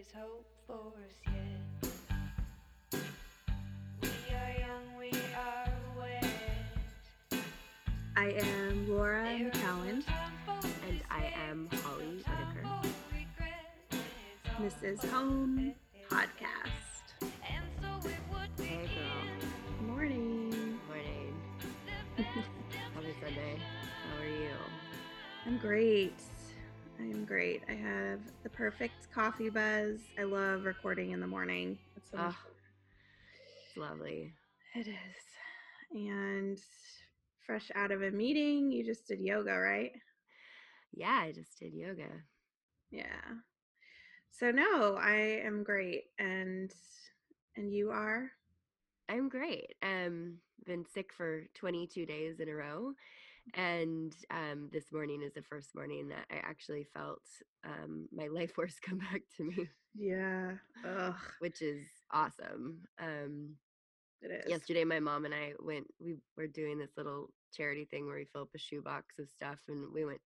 is hope for us yet. We are young, we are wet. I am Laura There is McKowen. And I am Holly Whitaker. for regret. It's This is Home Podcast. And so it would be Hey girl. Morning. Morning. Happy Sunday. How are you? I'm great. Great. I have the perfect coffee buzz. I love recording in the morning. It's so Ah, It's lovely. It is. And fresh out of a meeting, you just did yoga, right? Yeah, I just did yoga. Yeah. So no, I am great. And and you are? I'm great. Um been sick for 22 days in a row. And um, this morning is the first morning that I actually felt um, my life force come back to me, Yeah. Ugh. which is awesome. Um, It is. yesterday my mom and i went we were doing this little charity thing where we fill up a shoebox of stuff and we went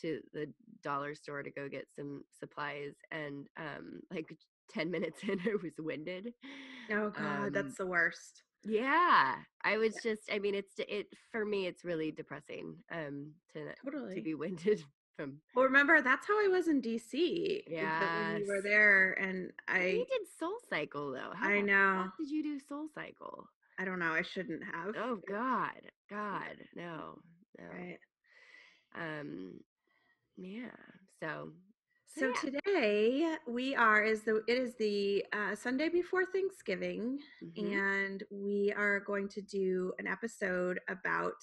to the dollar store to go get some supplies and um like 10 minutes in i was winded Oh god, Um, that's the worst. Yeah i was just i mean it's it for me it's really depressing um to Totally. to be winded from Well, remember that's how I was in DC. Yeah. When you were there, and I I, did soul cycle though how I know. did you do SoulCycle I don't know. I shouldn't have. oh god god no no Right. um yeah so So yeah. today we are is the it is the uh, Sunday before Thanksgiving, mhm. and we are going to do an episode about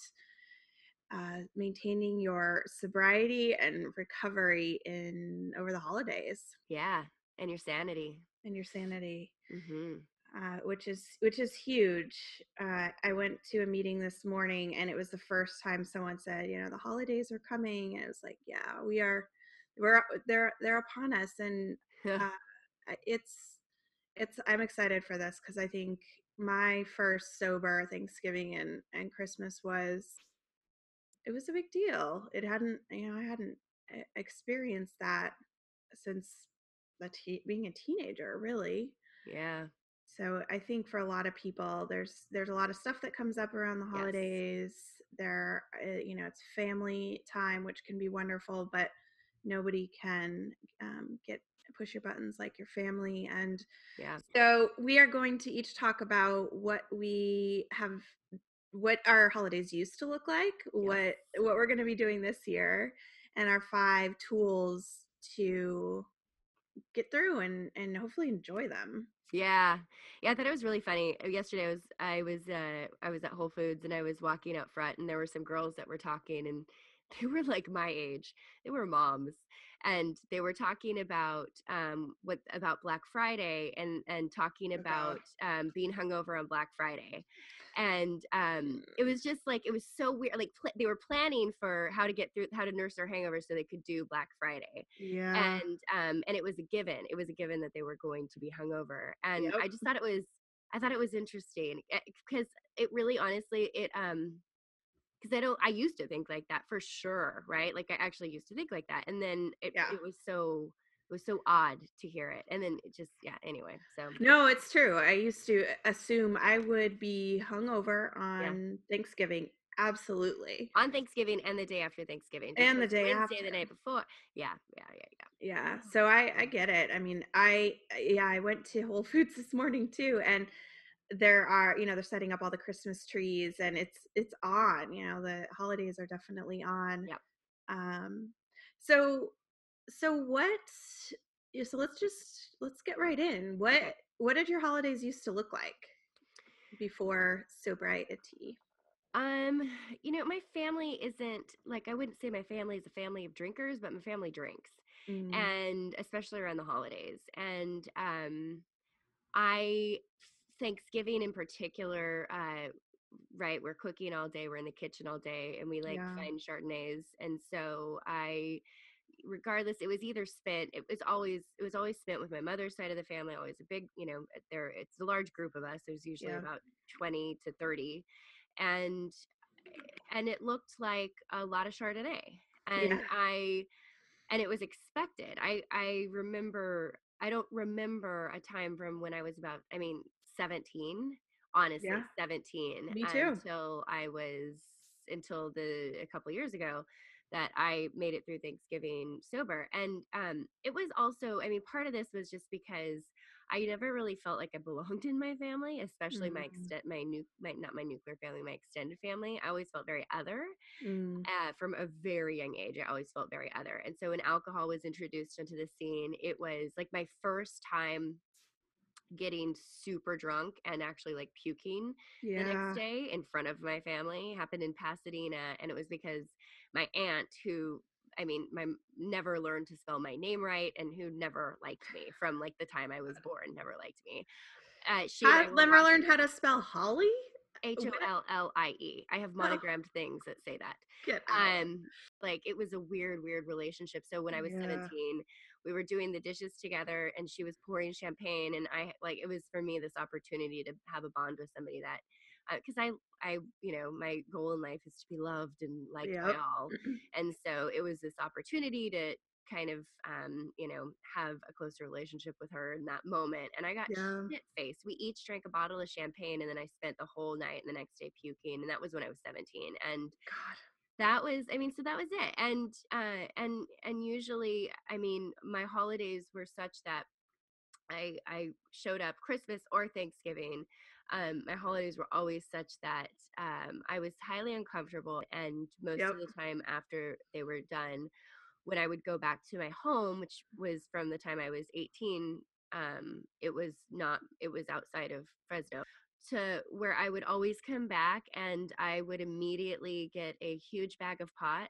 uh, maintaining your sobriety and recovery in over the holidays yeah and your sanity and your sanity. hmm uh, which is which is huge. Uh, I went to a meeting this morning, and it was the first time someone said, "You know, the holidays are coming." And it was like, "Yeah, we are. We're they're they're upon us," and uh, it's it's. I'm excited for this because I think my first sober Thanksgiving and and Christmas was it was a big deal. It hadn't you know I hadn't e- experienced that since the te- being a teenager, really. yeah So I think for a lot of people, there's there's a lot of stuff that comes up around the Yes. holidays. There, uh, you know, it's family time, which can be wonderful, but nobody can um, get push your buttons like your family. And yeah so we are going to each talk about what we have, what our holidays used to look like, what what we're going to be doing this year, and our five tools to get through and and hopefully enjoy them. yeah yeah i thought it was really funny Uh, yesterday i was i was uh i was at whole foods and i was walking out front and there were some girls that were talking and they were like my age. They were moms and they were talking about um what about black friday and and talking Oh, about um being hungover on black friday. And um it was just like it was so weird like pl- they were planning for how to get through how to nurse their hangover so they could do black friday. Yeah. and um and it was a given it was a given that they were going to be hungover and Yep. i just thought it was i thought it was interesting because it really honestly it um because i don't i used to think like that for sure right like i actually used to think like that and then it, Yeah. it was so it was so odd to hear it and then it just yeah anyway so No, it's true. I used to assume I would be hungover on Thanksgiving. Absolutely. on thanksgiving and the day after thanksgiving And the day wednesday after. the night before yeah yeah yeah yeah Yeah. So I I get it. I mean, I yeah, I went to Whole Foods this morning too and there are, you know, they're setting up all the Christmas trees and it's it's on, you know, the holidays are definitely on. Yep. Um so so what so let's just let's get right in. What what did your holidays used to look like before sobriety? Um, you know, my family isn't like I wouldn't say my family is a family of drinkers, but my family drinks. Mm, And especially around the holidays. And um I Thanksgiving in particular, uh right, we're cooking all day, we're in the kitchen all day and we like Yeah. fine chardonnays. And so I regardless it was either spent it was always it was always spent with my mother's side of the family always a big you know there it's a large group of us there's usually Yeah. about 20 to 30 and and it looked like a lot of chardonnay and Yeah. i and it was expected i i remember I don't remember a time from when I was about, I mean, 17, honestly, Yeah. 17 Me too. until I was until the a couple years ago that I made it through Thanksgiving sober. And um it was also, I mean, part of this was just because I never really felt like I belonged in my family, especially my Mm. extent my new my not my nuclear family, my extended family. I always felt very other Mm. uh, from a very young age. I always felt very other. And so when alcohol was introduced into the scene, it was like my first time getting super drunk and actually like puking the next day in front of my family happened in Pasadena and it was because my aunt who I mean my never learned to spell my name right and who never liked me from like the time I was born never liked me. Uh, she I How, were never learned how to spell Holly? H O L L I E. I have monogrammed things that say that. Um, like it was a weird, weird relationship. So when I was Yeah. 17, we were doing the dishes together and she was pouring champagne and I like it was for me this opportunity to have a bond with somebody that because I I you know my goal in life is to be loved and liked by all and so it was this opportunity to kind of um you know have a closer relationship with her in that moment and I got Yeah. shit faced we each drank a bottle of champagne and then I spent the whole night and the next day puking and that was when I was 17 and God. That was i mean so that was it and uh and and usually i mean my holidays were such that i i showed up christmas or thanksgiving um my holidays were always such that um i was highly uncomfortable and most Yep. of the time after they were done when i would go back to my home which was from the time i was 18 um it was not it was outside of fresno to where I would always come back and I would immediately get a huge bag of pot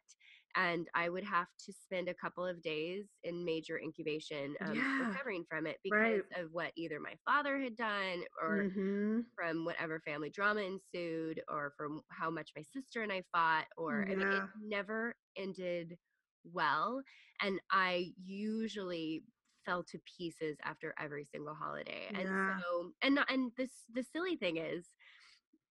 and I would have to spend a couple of days in major incubation um, Yeah. recovering from it Right. because of what either my father had done or hmm from whatever family drama ensued or from how much my sister and I fought or I mean it never ended well and I usually fell to pieces after every single holiday. And Yeah. so and not, and this the silly thing is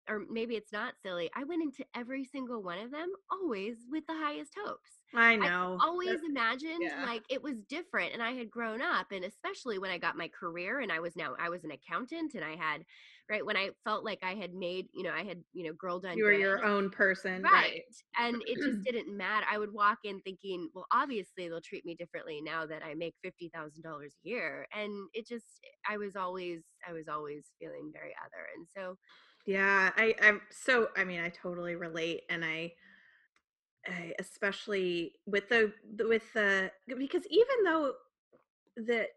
or maybe it's not silly. I went into every single one of them always with the highest hopes. I I know. always That's- imagined yeah. like it was different and I had grown up and especially when I got my career and I was now I was an accountant and I had right when I felt like I had made, you know, I had, you know, girl done you were good. your own person. Right. Right. And it just didn't matter. I would walk in thinking, well, obviously they'll treat me differently now that I make $50,000 a year. And it just, I was always, I was always feeling very other. And so, Yeah, I I'm so I mean I totally relate and I I especially with the with the because even though the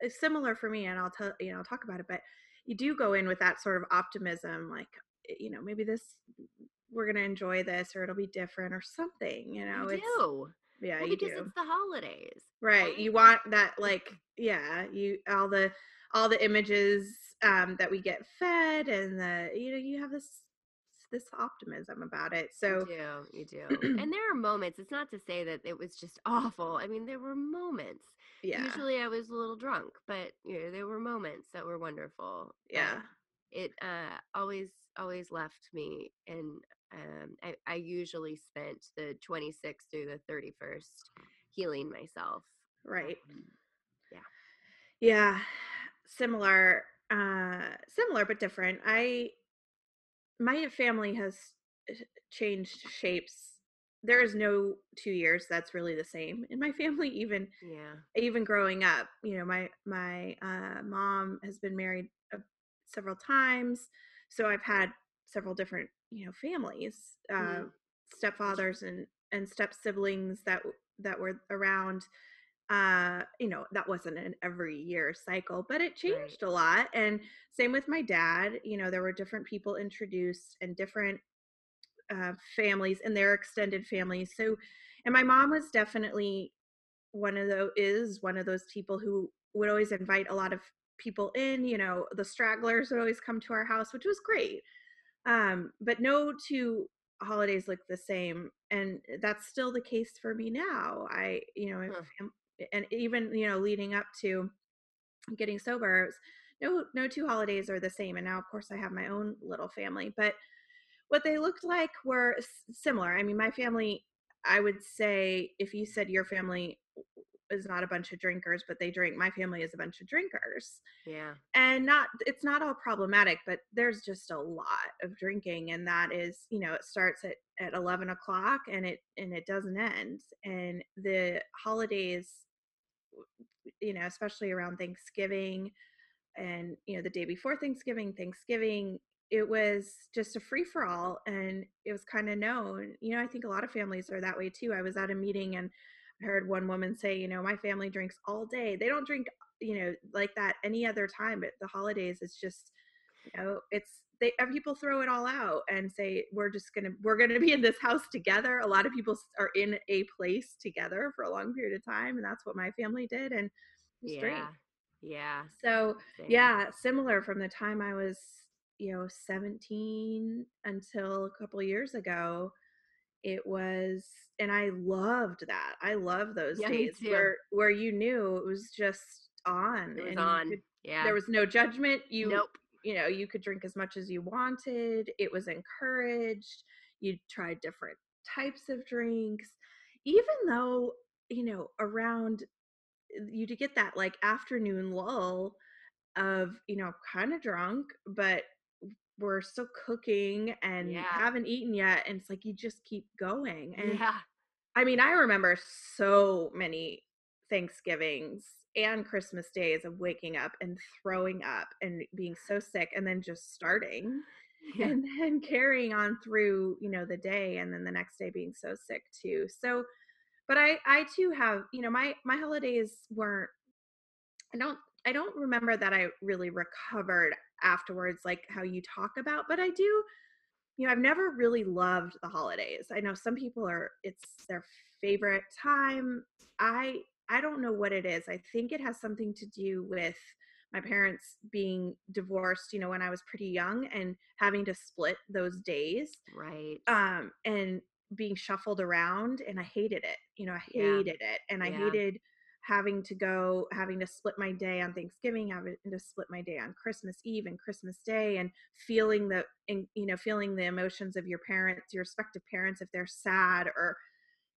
it's similar for me and I'll tell you know I'll talk about it but you do go in with that sort of optimism like eh, you know maybe this we're going to enjoy this or it'll be different or something you know you it's do. yeah well, you because do it's the holidays. right right? you want that like yeah you all the all the images um that we get fed and the you know you have this this optimism about it so you do, you do. and there are moments, it's not to say that it was just awful. I mean, there were moments. yeah Usually I was a little drunk, but you know, there were moments that were wonderful. yeah it uh always always left me and um I, I usually spent the 26th through the 31st healing myself right Um, yeah similar uh similar but different i my family has uh, changed shapes. There is no two years that's really the same in my family even yeah. even growing up. You know my my uh, mom has been married uh, several times so i've had several different you know families uh, Mhm. stepfathers and and step siblings that that were around uh you know that wasn't an every year cycle but it changed a lot and same with my dad you know there were different people introduced and different uh, families and their extended families so and my mom was definitely one of those is one of those people who would always invite a lot of people in you know the stragglers would always come to our house which was great um but no two holidays look the same and that's still the case for me now i you know Huh. And even you know leading up to getting sober no no two holidays are the same and now of course i have my own little family but what they looked like were similar. I mean my family i would say if you said your family is not a bunch of drinkers, but they drink. My family is a bunch of drinkers. Yeah. And not it's not all problematic, but there's just a lot of drinking and that is, you know, it starts at, at eleven o'clock and it and it doesn't end. And the holidays, you know, especially around Thanksgiving and you know, the day before Thanksgiving, Thanksgiving, it was just a free for all and it was kind of known. You know, I think a lot of families are that way too. I was at a meeting and heard one woman say, you know, my family drinks all day. They don't drink, you know, like that any other time, but the holidays, it's just, you know, it's they people throw it all out and say we're just gonna we're gonna be in this house together. A lot of people are in a place together for a long period of time, and that's what my family did, and Yeah. Yeah. So same. yeah, similar from the time I was, you know, 17 until a couple years ago. It was and I loved that. I love those Yeah, days where where you knew it was just on It was and on. could- Yeah. there was no judgment. You nope. you know, you could drink as much as you wanted. It was encouraged. You tried different types of drinks. Even though, you know, around eh, you to get that like afternoon lull of you know kind of drunk but we're still cooking and Yeah. haven't eaten yet and it's like you just keep going and Yeah. i mean i remember so many thanksgivings and christmas days of waking up and throwing up and being so sick and then just starting Yeah. and then carrying on through you know the day and then the next day being so sick too so but i i too have you know my my holidays weren't i don't i don't remember that i really recovered afterwards like how you talk about but i do you know i've never really loved the holidays i know some people are it's their favorite time i i don't know what it is i think it has something to do with my parents being divorced you know when i was pretty young and having to split those days Right. um and being shuffled around and i hated it you know i Yeah. hated it and i Yeah. hated having to go having to split my day on thanksgiving having to split my day on christmas eve and christmas day and feeling the and you know feeling the emotions of your parents your respective parents if they're sad or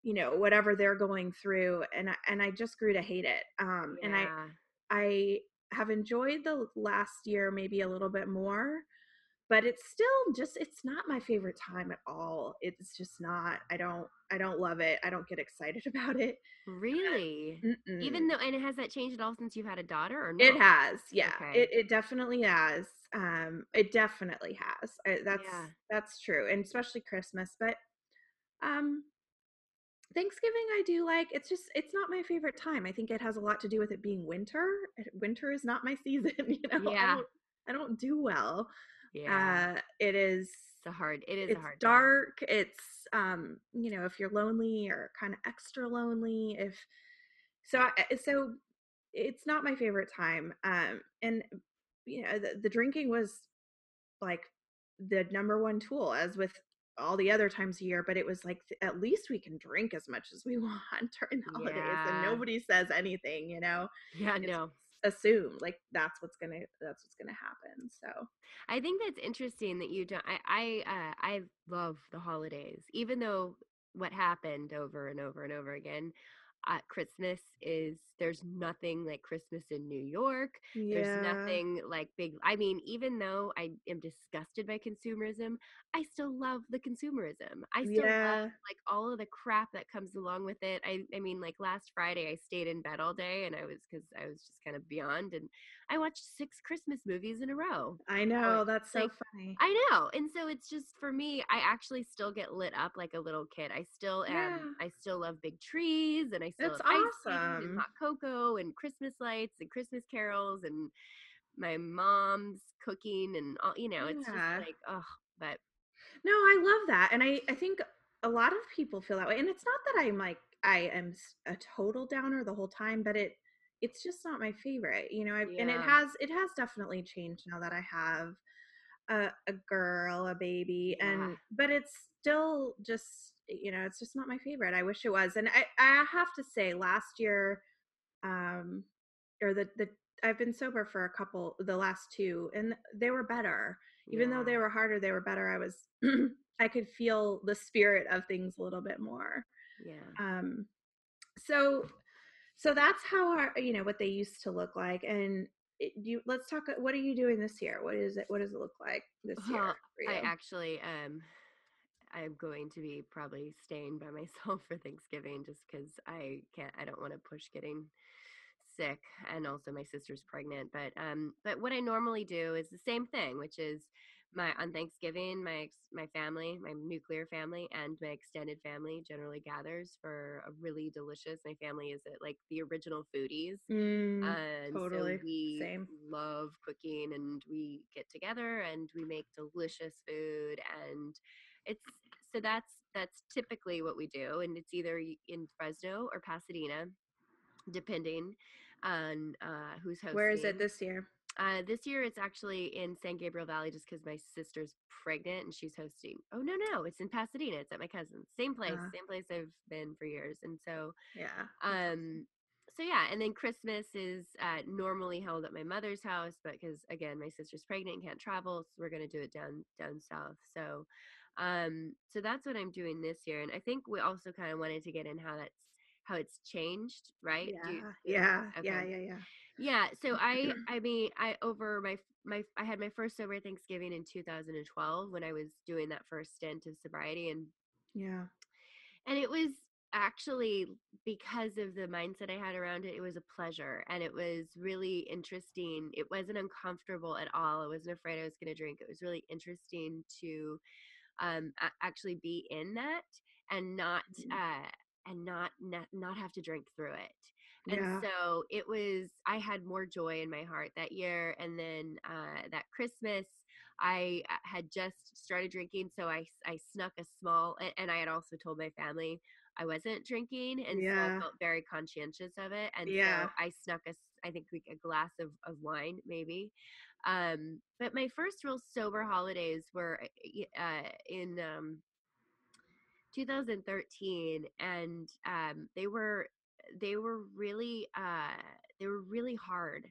you know whatever they're going through and I, and i just grew to hate it um and i I have enjoyed the last year maybe a little bit more, but it's still just it's not my favorite time at all. It's just not. I don't I don't love it. I don't get excited about it. Really? Mm-mm. Even though, and has that changed at all since you've had a daughter, or no? it has, yeah, Okay. it it definitely has. Um, it definitely has. I, that's Yeah. that's true, and especially Christmas. But um, Thanksgiving I do like. It's just it's not my favorite time. I think it has a lot to do with it being winter. Winter is not my season. You know, Yeah. I don't I don't do well. Yeah. Uh, it is. it's a hard. It is It's hard. dark. It's um, you know, if you're lonely or kind of extra lonely. If so, I, so it's not my favorite time. Um, and you know, the, the drinking was like the number one tool, as with all the other times a year. But it was like at least we can drink as much as we want during the holidays, and nobody says anything. You know, Yeah. it's No. Assumed like that's what's gonna that's what's gonna happen. So I think that's interesting that you don't. I I uh, I love the holidays, even though what happened over and over and over again. Uh, Christmas is there's nothing like Christmas in New York. There's nothing like big. I mean, even though I am disgusted by consumerism, I still love the consumerism. I still love like all of the crap that comes along with it. I I mean, like last Friday, I stayed in bed all day, and I was because I was just kind of beyond, and I watched six Christmas movies in a row. I know it's that's so like, funny. I know. And so it's just for me, I actually still get lit up like a little kid. I still am Yeah. I still love big trees and I still That's love awesome. and hot cocoa and Christmas lights and Christmas carols and my mom's cooking and all you know, it's Yeah. just like oh but No, I love that. And I, I think a lot of people feel that way. And it's not that I'm like I am a total downer the whole time, but it it's just not my favorite. You know, I, and it has it has definitely changed now that I have a, a girl, a baby, Yeah. and but it's still just you know, it's just not my favorite. I wish it was. And I, I have to say last year, um or the the I've been sober for a couple the last two and they were better even though they were harder they were better i was i could feel the spirit of things a little bit more yeah. um so So that's how our, you know, what they used to look like. And it, you, let's talk. What are you doing this year? What is it? What does it look like this year Well, for I actually um I'm going to be probably staying by myself for Thanksgiving just because I can't I don't want to push getting sick and also my sister's pregnant but um but what I normally do is the same thing which is my on Thanksgiving my ex, my family my nuclear family and my extended family generally gathers for a really delicious my family is it like the original foodies Mm, and totally. so we Same. love cooking and we get together and we make delicious food and it's so that's that's typically what we do and it's either in Fresno or Pasadena depending on uh, who's hosting. Where is it this year? Uh, this year it's actually in San Gabriel Valley just because my sister's pregnant and she's hosting. Oh no, no, it's in Pasadena. It's at my cousin's. Same place, Uh. same place I've been for years. And so Yeah. um so yeah and then christmas is uh, normally held at my mother's house but because again my sister's pregnant and can't travel so we're going to do it down down south so um so that's what i'm doing this year and i think we also kind of wanted to get in how that's how it's changed right Yeah. You-. Yeah. okay. Yeah. Yeah. yeah so i i mean i over my my i had my first sober thanksgiving in 2012 when i was doing that first stint of sobriety and Yeah. and it was actually because of the mindset I had around it, it was a pleasure and it was really interesting. It wasn't uncomfortable at all. I wasn't afraid I was going to drink. It was really interesting to um, actually be in that and not Mhm. uh, and not, not not have to drink through it. And Yeah. so it was. I had more joy in my heart that year, and then uh, that Christmas. I uh, had just started drinking, so I, I snuck a small, and, I had also told my family I wasn't drinking, and so I felt very conscientious of it. And Yeah. so I snuck a, I think like a glass of, of wine, maybe. Um, but my first real sober holidays were uh, uh, in um, 2013, and um, they were they were really uh, they were really hard.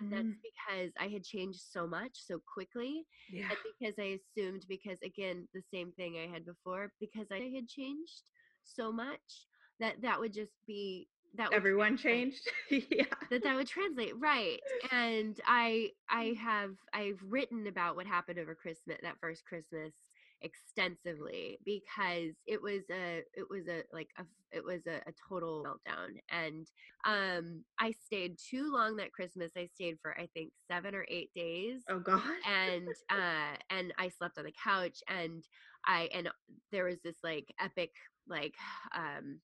And Mhm. that's because I had changed so much so quickly Yeah. and because I assumed, because again, the same thing I had before, because I had changed so much that that would just be that would Everyone changed. yeah. that that would translate right and i i have i've written about what happened over christmas that first christmas extensively because it was a it was a like a it was a, a total meltdown and um i stayed too long that christmas i stayed for i think seven or eight days Oh God. and uh and i slept on the couch and i and there was this like epic like um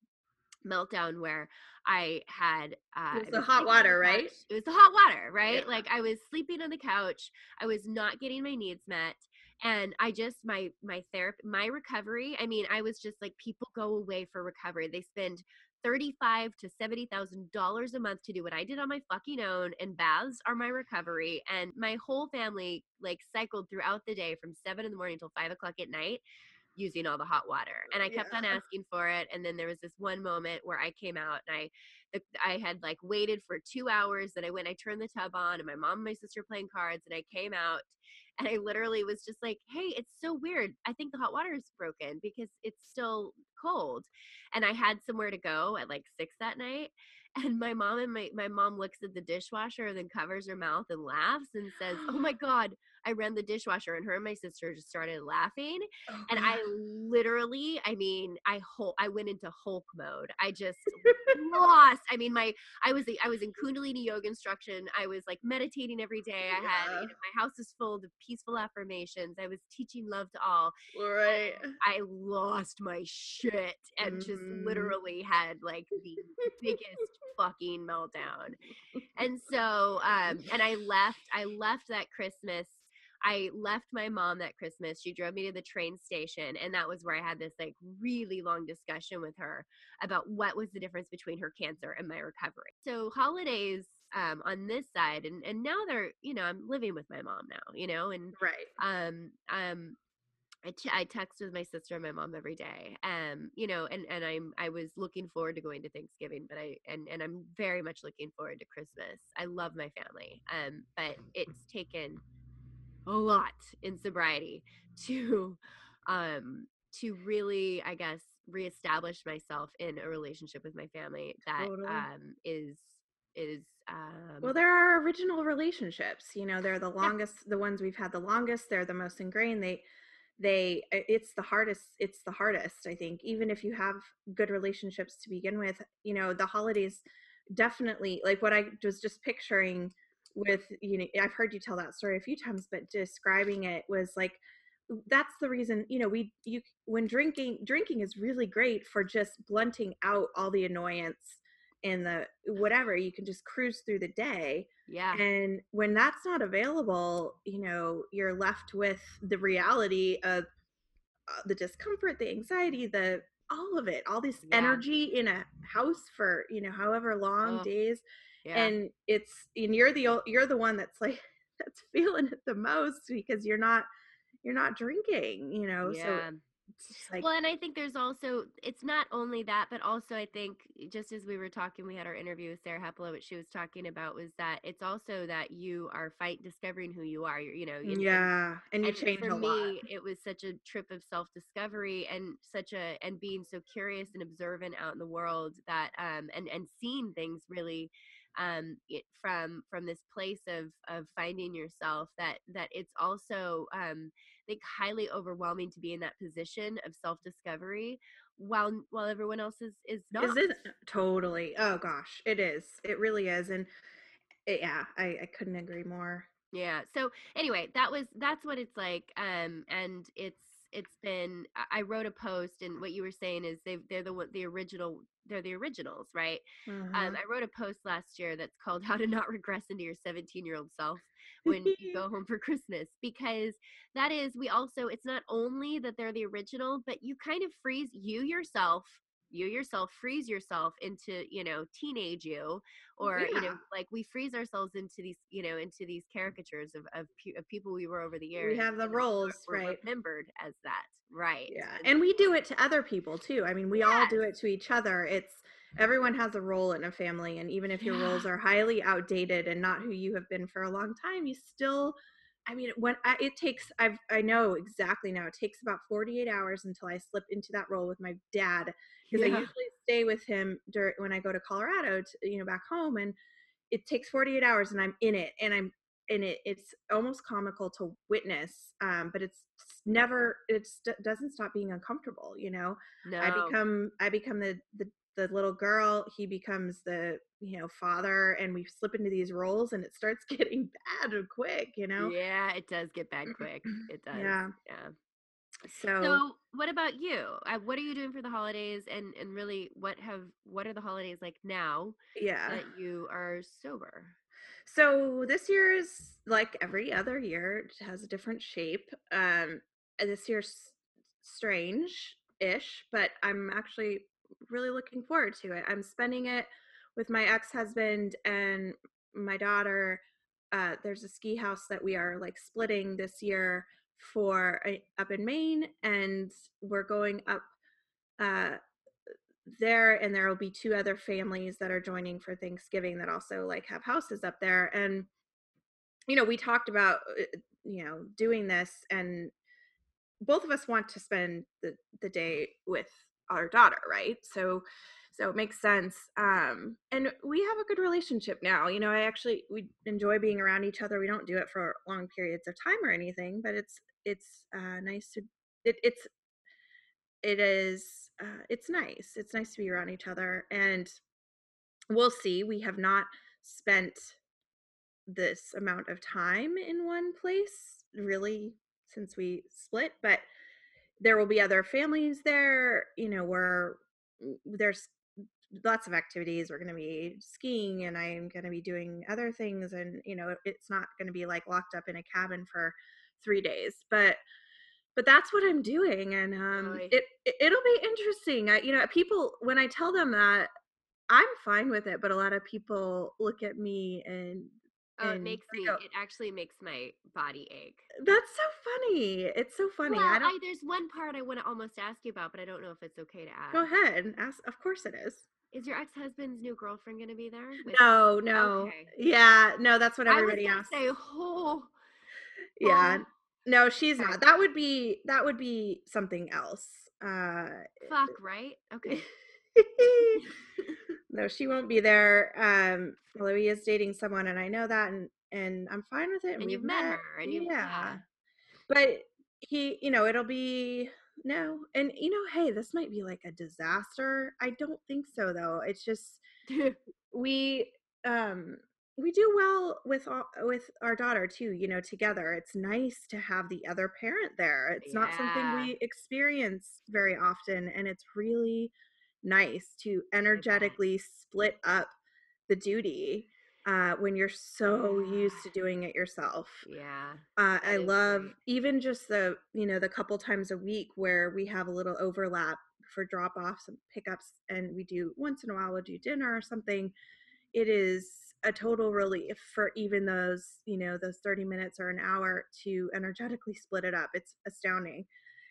meltdown where i had uh It was the hot water, right? it was the hot water right Yeah. like i was sleeping on the couch i was not getting my needs met and i just my my therapy my recovery i mean i was just like people go away for recovery. They spend 35 to 70,000 dollars a month to do what I did on my fucking own and baths are my recovery and my whole family like cycled throughout the day from 7 in the morning till 5 o'clock at night using all the hot water and I kept on asking for it and then there was this one moment where I came out and I I had like waited for 2 hours then I went I turned the tub on and my mom and my sister playing cards and I came out and I literally was just like, "Hey, it's so weird. I think the hot water is broken because it's still cold." And I had somewhere to go at like six that night. And my mom and my my mom looks at the dishwasher and then covers her mouth and laughs and says, "Oh my god, I ran the dishwasher." And her and my sister just started laughing. Oh, And I literally, I mean, I whole I went into Hulk mode. I just lost. I mean, my I was I was in Kundalini yoga instruction. I was like meditating every day. I had Yeah. you know, my house is full of peaceful affirmations. I was teaching love to all. right. I lost my shit and just Mhm. literally had like the biggest fucking meltdown. And so um and I left I left that Christmas I left my mom that Christmas. She drove me to the train station and that was where I had this like really long discussion with her about what was the difference between her cancer and my recovery. So holidays um on this side and and now they're, you know, I'm living with my mom now, you know, and Right. um um I, ch- I text with my sister and my mom every day um you know and and i'm i was looking forward to going to thanksgiving but i and and i'm very much looking forward to christmas i love my family um but it's taken a lot in sobriety to um to really i guess reestablish myself in a relationship with my family that Totally. um is is um Well, there are original relationships. You know, they're the longest, the ones we've had the longest. They're the most ingrained. They, they, it's the hardest. It's the hardest. I think, even if you have good relationships to begin with, you know, the holidays definitely like what I was just picturing with you know I've heard you tell that story a few times, but describing it was like that's the reason you know we you when drinking drinking is really great for just blunting out all the annoyance and the whatever you can just cruise through the day yeah. and when that's not available you know you're left with the reality of uh, the discomfort the anxiety the all of it all this Yeah. energy in a house for you know however long Ugh, days yeah. and it's and you're the you're the one that's like that's feeling it the most because you're not you're not drinking you know so yeah. it's just like well and i think there's also it's not only that but also i think just as we were talking we had our interview with sarah hepola what she was talking about was that it's also that you are fight discovering who you are you're, you know you yeah and you and change for a me lot it was such a trip of self-discovery and such a and being so curious and observant out in the world that um and and seeing things really um it, from from this place of of finding yourself that that it's also um i think highly overwhelming to be in that position of self-discovery while while everyone else is is not is it totally oh gosh it is it really is and it, yeah I, I couldn't agree more Yeah. So anyway, that was that's what it's like. Um, and it's it's been. I wrote a post, and what you were saying is they they're the the original. They're the originals, right? Uh-huh. Um, I wrote a post last year that's called "How to Not Regress into Your 17 Year Old Self When You Go Home for Christmas," because that is we also. It's not only that they're the original, but you kind of freeze you yourself. You yourself freeze yourself into you know teenage you oh, or you know like we freeze ourselves into these you know into these caricatures of of, of people we were over the years we have the roles we're right. remembered as that right. Yeah And- and we do it to other people too i mean we all do it to each other it's everyone has a role in a family and even if your roles are highly outdated and not who you have been for a long time you still i mean when I, it takes i've i know exactly now it takes about 48 hours until i slip into that role with my dad because i usually stay with him during when i go to colorado to, you know back home and it takes 48 hours and i'm in it and i'm and it, it's almost comical to witness um, but it's never it doesn't stop being uncomfortable you know? No. i become i become the, the the little girl he becomes the you know father and we slip into these roles and it starts getting bad and quick you know? Yeah it does get bad quick. It does Yeah. yeah so, so what about you uh, what are you doing for the holidays and and really what have what are the holidays like now yeah that you are sober So this year is like every other year, it has a different shape. Um, this year's strange ish, but I'm actually really looking forward to it. I'm spending it with my ex husband and my daughter. Uh, there's a ski house that we are like splitting this year for uh, up in Maine, and we're going up uh, there and there will be two other families that are joining for Thanksgiving that also like have houses up there and you know we talked about uh, you know doing this and both of us want to spend the the day with our daughter right? So so it makes sense um and we have a good relationship now you know i actually we enjoy being around each other we don't do it for long periods of time or anything but it's it's uh nice to it, it's it is uh, it's nice it's nice to be around each other and we'll see we have not spent this amount of time in one place really since we split but there will be other families there you know where there's lots of activities we're going to be skiing and i'm going to be doing other things and you know it's not going to be like locked up in a cabin for three days but but that's what i'm doing and um Really? it, it it'll be interesting I, you know people when i tell them that i'm fine with it but a lot of people look at me and oh it makes me it actually makes my body ache. That's so funny it's so funny well i don't I, there's one part i want to almost ask you about but i don't know if it's okay to ask. go ahead ask of course it is is your ex-husband's new girlfriend going to be there with- no no Okay. yeah no that's what I was everybody asks say, oh, yeah oh. no she's Okay. not that would be that would be something else Uh, Fuck, right? Okay. no, she won't be there. Um, although he is dating someone, and I know that, and and I'm fine with it. And we've you've met her, and you yeah. But he, you know, it'll be no, and you know, hey, this might be like a disaster. I don't think so, though. It's just we um we do well with all, with our daughter too you know together it's nice to have the other parent there it's not something we experience very often and it's really nice to energetically split up the duty uh, when you're so used to doing it yourself yeah. uh, I love great. even just the you know the couple times a week where we have a little overlap for drop offs and pickups, and we do once in a while we'll do dinner or something. It is a total relief for even those you know those thirty minutes or an hour to energetically split it up. It's astounding.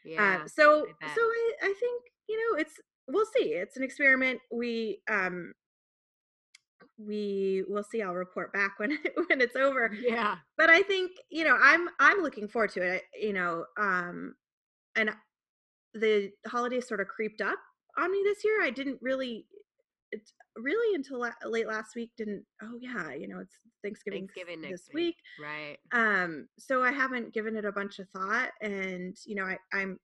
Yeah. Uh, so I so I, I think you know it's we'll see. It's an experiment. We um we will see. I'll report back when when it's over yeah. but I think you know I'm I'm looking forward to it. You know, um, and the holidays sort of creeped up on me this year. I didn't really, it really until la- late last week didn't. Oh yeah, you know it's Thanksgiving, Thanksgiving this next week. Right. Um, so I haven't given it a bunch of thought, and you know I I'm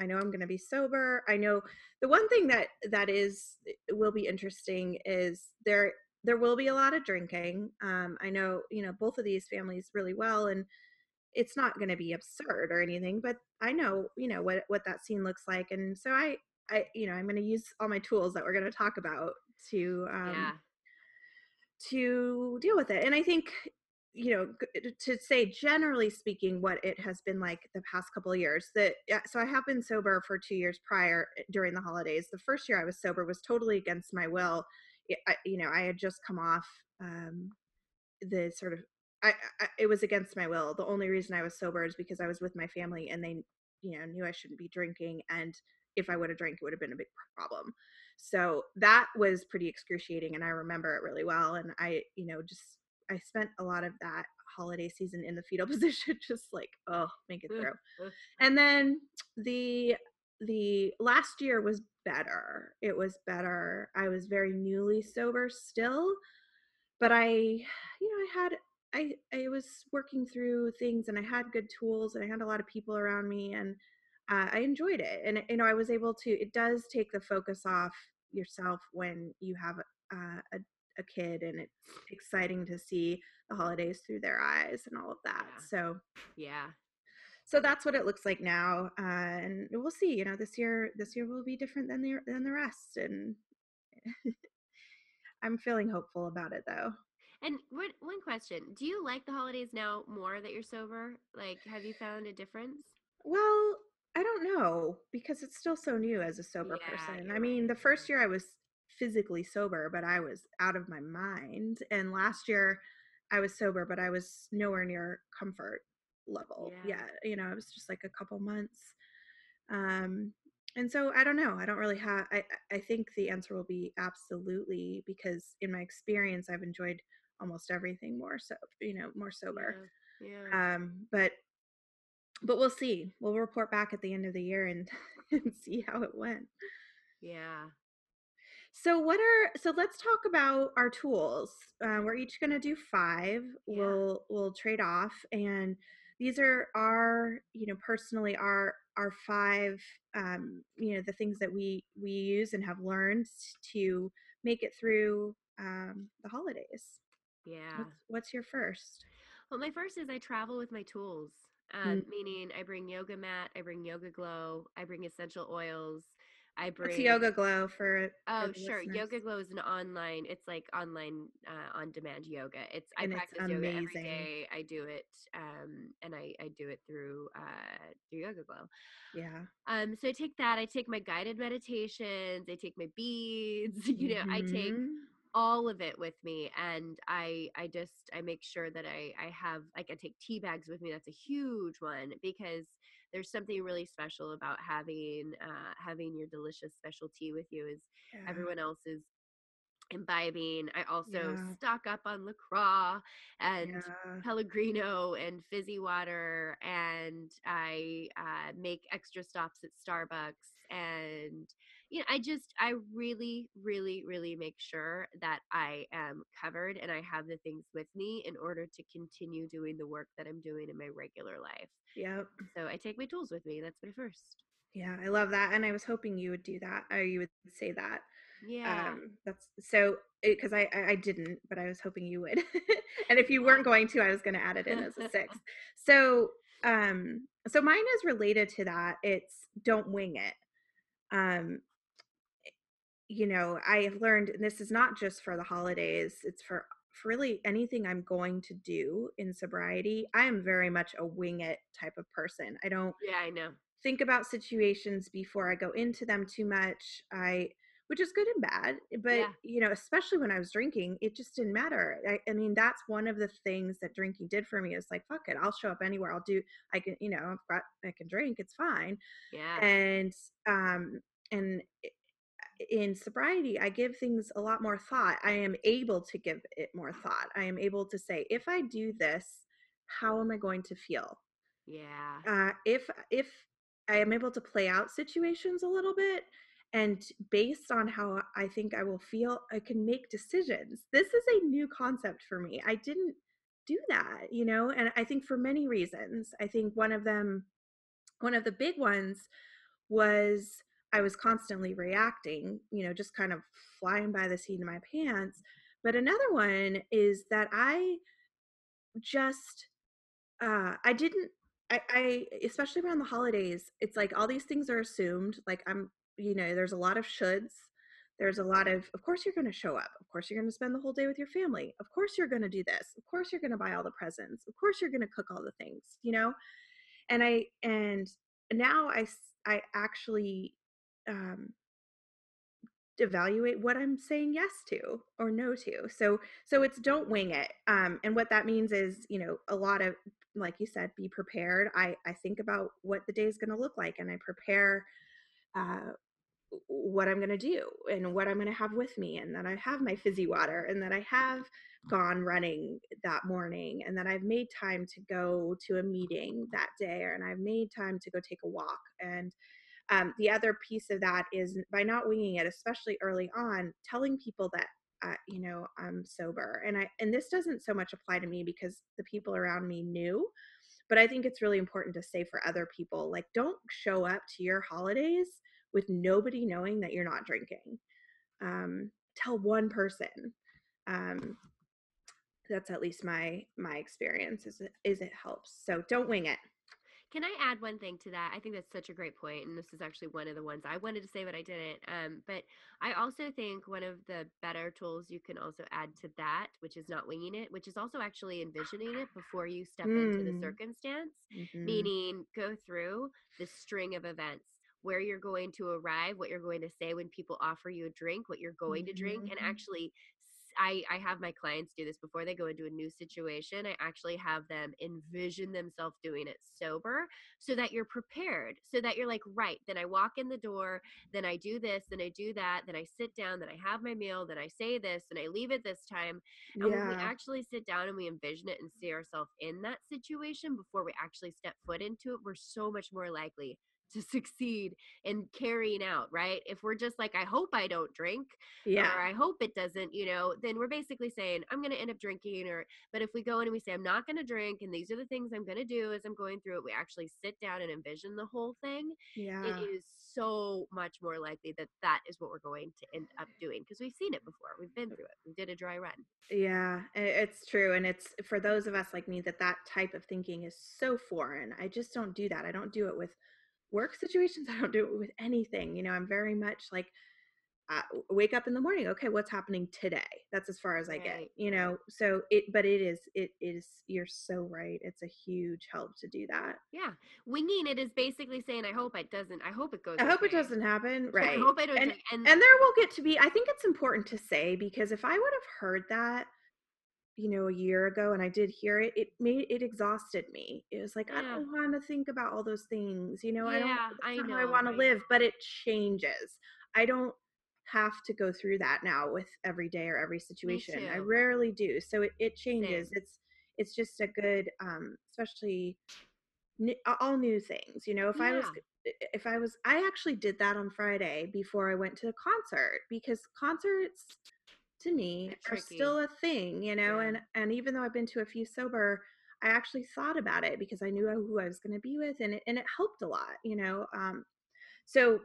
I know I'm going to be sober. I know the one thing that that is will be interesting is there there will be a lot of drinking. Um, I know you know both of these families really well, and it's not going to be absurd or anything. But I know you know what what that scene looks like, and so I I you know I'm going to use all my tools that we're going to talk about to um, yeah. to deal with it. And I think, you know, to say generally speaking, what it has been like the past couple of years. That yeah, so I have been sober for two years prior eh, during the holidays. The first year I was sober was totally against my will. It- I, you know, I had just come off um, the sort of. I, I it was against my will. The only reason I was sober is because I was with my family and they, you know, knew I shouldn't be drinking. And if I would have drank, it would have been a big problem. So that was pretty excruciating and I remember it really well. And I, you know, just I spent a lot of that holiday season in the fetal position, just like, oh, make it Ugh, through. And then the the last year was better. It was better. I was very newly sober still, but I, you know, I had I I was working through things and I had good tools and I had a lot of people around me and uh, I enjoyed it. And you know, I was able to. It does take the focus off yourself when you have uh, a a kid and it's exciting to see the holidays through their eyes and all of that. Yeah. So Yeah. So that's what it looks like now uh, and we'll see you know this year this year will be different than the than the rest and i'm feeling hopeful about it though And what one question: Do you like the holidays now more that you're sober? Like, have you found a difference? well i don't know because it's still so new as a sober Yeah, person i mean the first year i was physically sober but i was out of my mind and last year i was sober but i was nowhere near comfort level Yeah. yeah you know it was just like a couple months um and so i don't know i don't really have i i I think the answer will be absolutely because in my experience i've enjoyed almost everything more so you know more sober Yeah. yeah. um but but we'll see we'll report back at the end of the year and, and see how it went yeah. so what are so let's talk about our tools uh, we're each going to do five Yeah. we'll we'll trade off and these are our you know personally our our five um you know the things that we we use and have learned to make it through um the holidays. Yeah. what's, what's your first? Well, my first is I travel with my tools, um, meaning I bring yoga mat, I bring YogaGlo, I bring essential oils, I bring. what's YogaGlo for, Oh, for sure. listeners? YogaGlo is an online. It's like online uh, on-demand yoga. It's I it's practice yoga every amazing. I do it, um, and I I do it through uh through YogaGlo. yeah Um, so I take that. I take my guided meditations. I take my beads. You know, I take Mhm. all of it with me and i i just i make sure that i i have like i take tea bags with me that's a huge one because there's something really special about having uh having your delicious special tea with you is yeah. everyone else is imbibing. I also Yeah. stock up on LaCroix and Yeah. Pellegrino and fizzy water, and I uh, make extra stops at Starbucks. And, you know, I just, I really, really, really make sure that I am covered and I have the things with me in order to continue doing the work that I'm doing in my regular life. Yep. So I take my tools with me. That's my first. Yeah, I love that, and I was hoping you would do that, or you would say that. Yeah. Um, that's so because I, I I didn't, but I was hoping you would. and if you weren't going to, I was going to add it in as a six. So um, so mine is related to that. It's don't wing it. Um, you know, I have learned, and this is not just for the holidays. It's for for really anything I'm going to do in sobriety. I am very much a wing it type of person. I don't yeah, I know. think about situations before I go into them too much. I which is good and bad, but Yeah. you know, especially when I was drinking, it just didn't matter. I, I mean, that's one of the things that drinking did for me. Is like, fuck it, I'll show up anywhere. I'll do. I can, you know, I've got, I can drink. It's fine. Yeah. And um, and i- in sobriety, I give things a lot more thought. I am able to give it more thought. I am able to say, if I do this, how am I going to feel? yeah. uh, if if I am able to play out situations a little bit, and based on how I think I will feel, I can make decisions. This is a new concept for me. I didn't do that, you know, and I think for many reasons. I think one of them, one of the big ones, was I was constantly reacting, you know, just kind of flying by the seat of my pants. But another one is that I just uh i didn't I, I especially around the holidays it's like all these things are assumed like i'm you know there's a lot of shoulds there's a lot of of course you're going to show up. Of course you're going to spend the whole day with your family. Of course you're going to do this. Of course you're going to buy all the presents. Of course you're going to cook all the things you know? And i and now I I actually um evaluate what i'm saying yes to or no to. So so it's don't wing it um and what that means is you know a lot of like you said be prepared. I i think about what the day is going to look like and i prepare uh what i'm going to do and what i'm going to have with me and that i have my fizzy water and that i have gone running that morning and that i've made time to go to a meeting that day and i've made time to go take a walk and um, the other piece of that is by not winging it especially early on telling people that uh, you know i'm sober and i and this doesn't so much apply to me because the people around me knew but i think it's really important to say for other people like don't show up to your holidays with nobody knowing that you're not drinking. Um, tell one person. Um, that's at least my my experience is is it helps so don't wing it Can I add one thing to that? I think that's such a great point, and this is actually one of the ones I wanted to say, but I didn't. Um, but I also think one of the better tools you can also add to that, which is not winging it, which is also actually envisioning it before you step into the Mm. circumstance. Mhm. Meaning, go through the string of events where you're going to arrive, what you're going to say when people offer you a drink, what you're going to drink, and Mhm. actually. I, I have my clients do this before they go into a new situation. I actually have them envision themselves doing it sober so that you're prepared, so that you're like, right, then I walk in the door, then I do this, then I do that, then I sit down, then I have my meal, then I say this, and I leave at this time. And when we actually sit down and we envision it and see ourselves in that situation before we actually step foot into it, we're so much more likely to succeed in carrying out, right? If we're just like, I hope I don't drink, yeah or I hope it doesn't, you know, then we're basically saying, I'm going to end up drinking. Or, but if we go in and we say, I'm not going to drink, and these are the things I'm going to do as I'm going through it, we actually sit down and envision the whole thing. yeah It is so much more likely that that is what we're going to end up doing because we've seen it before. We've been through it. We did a dry run. Yeah, it's true. And it's for those of us like me that that type of thinking is so foreign. I just don't do that. I don't do it with work situations. I don't do it with anything. You know, I'm very much like, uh, wake up in the morning. Okay, what's happening today? That's as far as I get, you know? So it, but it is, it is, you're so right. It's a huge help to do that. Yeah. Winging it is basically saying, I hope it doesn't, I hope it goes. I hope it doesn't happen. right I hope I don't and. And, and there will get to be i think it's important to say because if i would have heard that you know a year ago and i did hear it it made it exhausted me it was like i don't want to think about all those things you know i don't Yeah, I how i know, want to live but it changes i don't have to go through that now with every day or every situation. I rarely do. So it, it changes. Same. It's it's just a good um especially n- all new things you know if i was if i was i actually did that on friday before i went to the concert because concerts to me They're still a thing you know Yeah. and and even though i've been to a few sober i actually thought about it because i knew who i was going to be with and it, and it helped a lot you know um so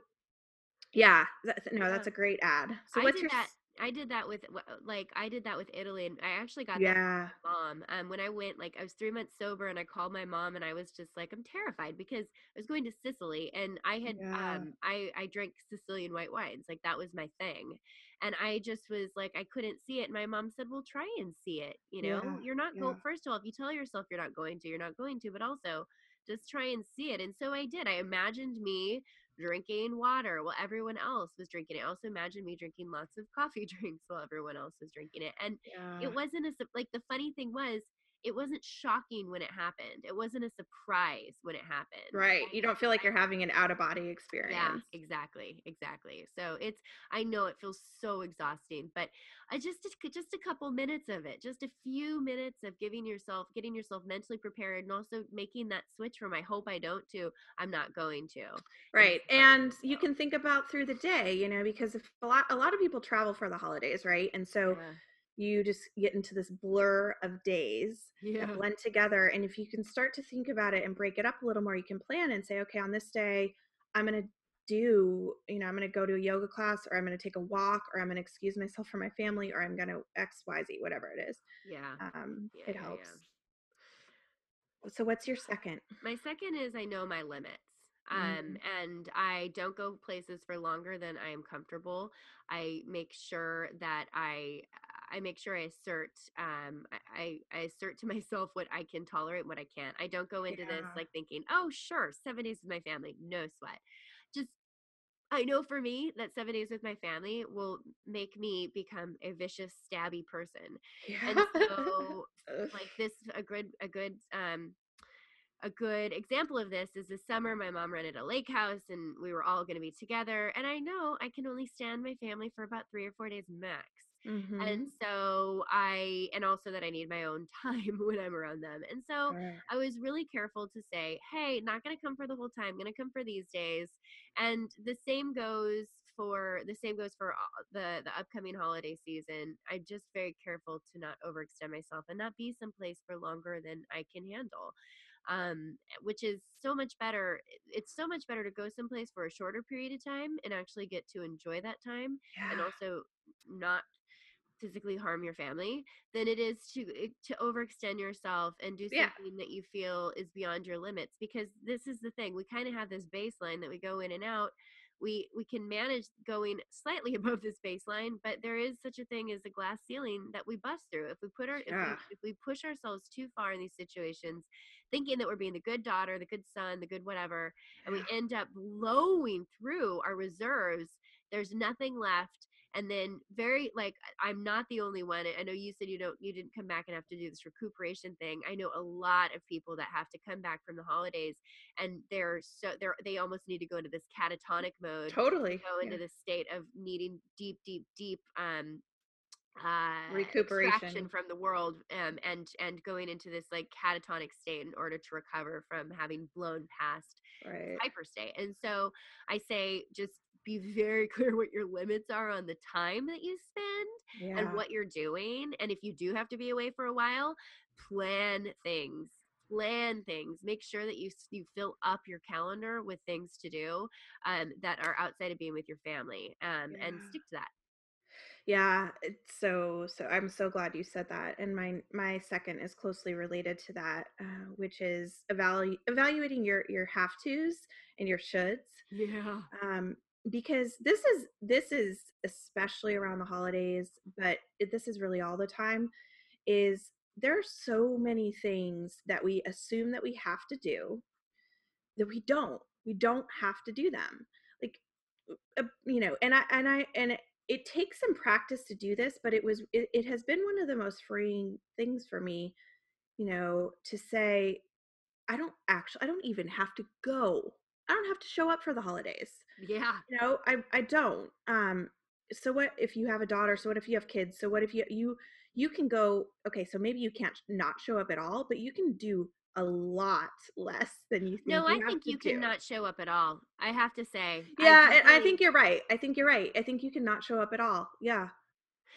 yeah that, no that's a great add so I what's did your that. I did that with like I did that with Italy, and I actually got that yeah my mom. Um, when I went, like I was three months sober, and I called my mom, and I was just like, I'm terrified because I was going to Sicily, and I had Yeah. um, I I drank Sicilian white wines, like that was my thing, and I just was like, I couldn't see it. And my mom said, Well, try and see it. You know, Yeah, you're not yeah. go. First of all, if you tell yourself you're not going to, you're not going to, but also just try and see it. And so I did. I imagined me drinking water while everyone else was drinking it. I also imagined me drinking lots of coffee drinks while everyone else was drinking it. And yeah it wasn't a like the funny thing was it wasn't shocking when it happened. It wasn't a surprise when it happened. right you don't feel like you're having an out of body experience. yeah, exactly, exactly. So it's I know it feels so exhausting, but I just just a couple minutes of it, just a few minutes of giving yourself getting yourself mentally prepared and also making that switch from I hope I don't to I'm not going to. right and you can think about through the day you know because if a lot a lot of people travel for the holidays right and so Yeah. You just get into this blur of days Yeah. that blend together and if you can start to think about it and break it up a little more you can plan and say okay on this day i'm going to do you know i'm going to go to a yoga class or i'm going to take a walk or i'm going to excuse myself from my family or i'm going to xyz whatever it is Yeah. um Yeah, it yeah, yeah. helps so what's your second My second is I know my limits. Mm. Um, and I don't go places for longer than I am comfortable. I make sure that I I make sure I assert um I, I assert to myself what I can tolerate, and what I can't. I don't go into this like thinking, oh sure, seven days with my family, no sweat. Just I know for me that seven days with my family will make me become a vicious, stabby person. And so like this a good a good um a good example of this is this summer my mom rented a lake house and we were all going to be together and i know i can only stand my family for about three or four days max Mhm. and so i and also that i need my own time when i'm around them and so Right. I was really careful to say, hey, not going to come for the whole time, going to come for these days. And the same goes for the same goes for the the upcoming holiday season. I'm just very careful to not overextend myself and not be someplace for longer than I can handle. Um, which is so much better. It's so much better to go someplace for a shorter period of time and actually get to enjoy that time and also not physically harm your family than it is to eh, to overextend yourself and do Yeah. something that you feel is beyond your limits because this is the thing we kind of have this baseline that we go in and out we we can manage going slightly above this baseline but there is such a thing as a glass ceiling that we bust through. If we put our if, we, if we push ourselves too far in these situations thinking that we're being the good daughter the good son the good whatever and we end up blowing through our reserves there's nothing left and then very like i'm not the only one i know you said you don't you didn't come back and have to do this recuperation thing i know a lot of people that have to come back from the holidays and they're so they're they almost need to go into this catatonic mode Totally. go into yeah. this state of needing deep deep deep um uh Recuperation. from the world um and and going into this like catatonic state in order to recover from having blown past Right. hyper state. And so I say just be very clear what your limits are on the time that you spend Yeah. and what you're doing. And if you do have to be away for a while, plan things. Plan things. Make sure that you you fill up your calendar with things to do um, that are outside of being with your family, um, and stick to that. Yeah, it's so so I'm so glad you said that. And my my second is closely related to that, uh, which is evalu- evaluating your your have tos and your shoulds. Yeah. Um, because this is this is especially around the holidays, but it, this is really all the time. Is there are so many things that we assume that we have to do that we don't. We don't have to do them. Like uh, you know and i and i and it, it takes some practice to do this but it was it, it has been one of the most freeing things for me you know to say i don't actually i don't even have to go i don't have to show up for the holidays Yeah. you know i i don't um so what if you have a daughter so what if you have kids so what if you you you can go okay so maybe you can't not show up at all but you can do a lot less than you think No, you I think you do. cannot show up at all. I have to say. Yeah and i think you're right i think you're right i think you can not show up at all yeah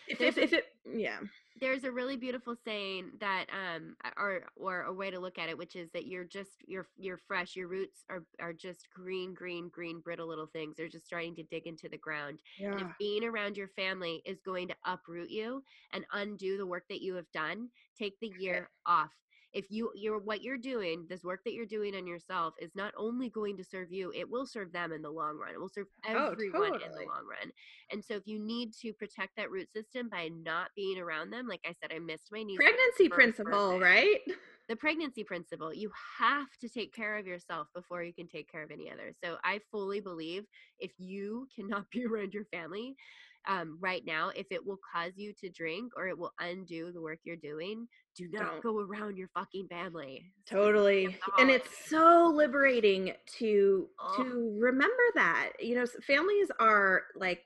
if, if, if it yeah there's a really beautiful saying that um or or a way to look at it which is that you're just you're you're fresh your roots are are just green green green brittle little things. They're just starting to dig into the ground. And if being around your family is going to uproot you and undo the work that you have done take the year off if you you're what you're doing this work that you're doing on yourself is not only going to serve you it will serve them in the long run it will serve Oh, everyone in the long run. And so if you need to protect that root system by not being around them like i said i missed my niece pregnancy principle birthday. right? The pregnancy principle you have to take care of yourself before you can take care of any other. So i fully believe if you cannot be around your family um, right now if it will cause you to drink or it will undo the work you're doing do not Don't. go around your fucking family. Totally and it's so liberating to to remember that you know families are like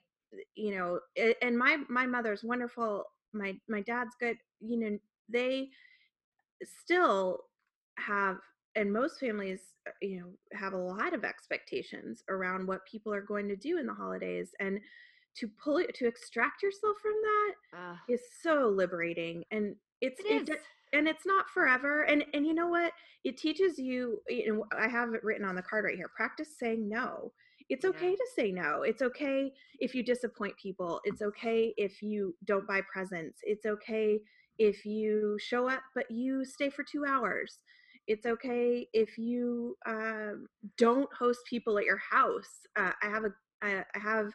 you know and my my mother's wonderful my my dad's good you know they still have and most families uh, you know have a lot of expectations around what people are going to do in the holidays and to pull it to extract yourself from that Ugh, is so liberating and it's it and it's not forever and and you know what? It teaches you you know i have it written on the card right here practice saying no. It's Yeah. okay to say no. It's okay if you disappoint people. It's okay if you don't buy presents. It's okay if you show up but you stay for two hours. It's okay if you um, don't host people at your house. Uh, i have a I, I have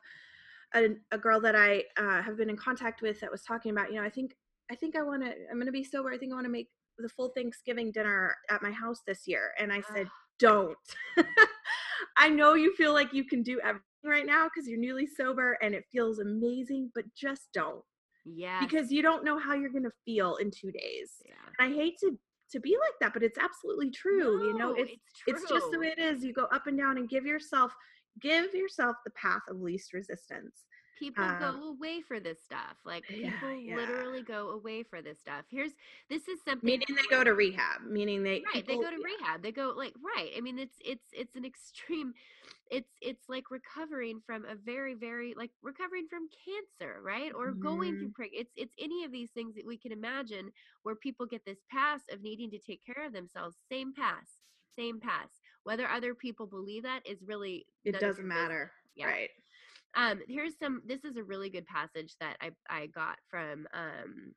a, a girl that I uh, have been in contact with that was talking about, you know, I think I think I want to I'm going to be sober. I think I want to make the full Thanksgiving dinner at my house this year. And I said, "Don't." I know you feel like you can do everything right now cuz you're newly sober and it feels amazing, but just don't. Yeah. Because you don't know how you're going to feel in 2 days. yeah And I hate to to be like that, but it's absolutely true. you know, No, it's it's just the way it is. You go up and down and give yourself give yourself the path of least resistance. people Um, go away for this stuff like people yeah. literally go away for this stuff here's this is something Meaning they go to rehab. Meaning they right people- they go to yeah. rehab they go like right i mean it's it's it's an extreme it's it's like recovering from a very very like recovering from cancer right or going through Mm-hmm. preg- it's it's any of these things that we can imagine where people get this pass of needing to take care of themselves same pass same pass whether other people believe that is really It doesn't matter. Yeah. Right. um here's some this is a really good passage that i i got from um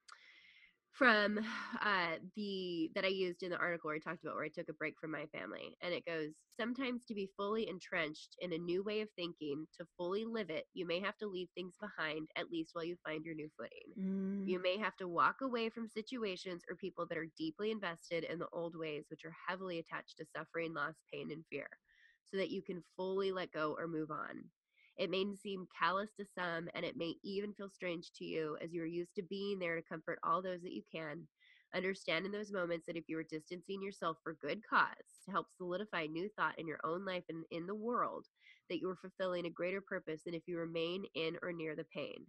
from uh the that i used in the article where i talked about where i took a break from my family and it goes sometimes to be fully entrenched in a new way of thinking to fully live it you may have to leave things behind at least while you find your new footing Mm, you may have to walk away from situations or people that are deeply invested in the old ways, which are heavily attached to suffering, loss, pain, and fear, so that you can fully let go or move on. It may seem callous to some, and it may even feel strange to you as you are used to being there to comfort all those that you can. Understand in those moments that if you are distancing yourself for good cause to help solidify new thought in your own life and in the world, that you are fulfilling a greater purpose than if you remain in or near the pain.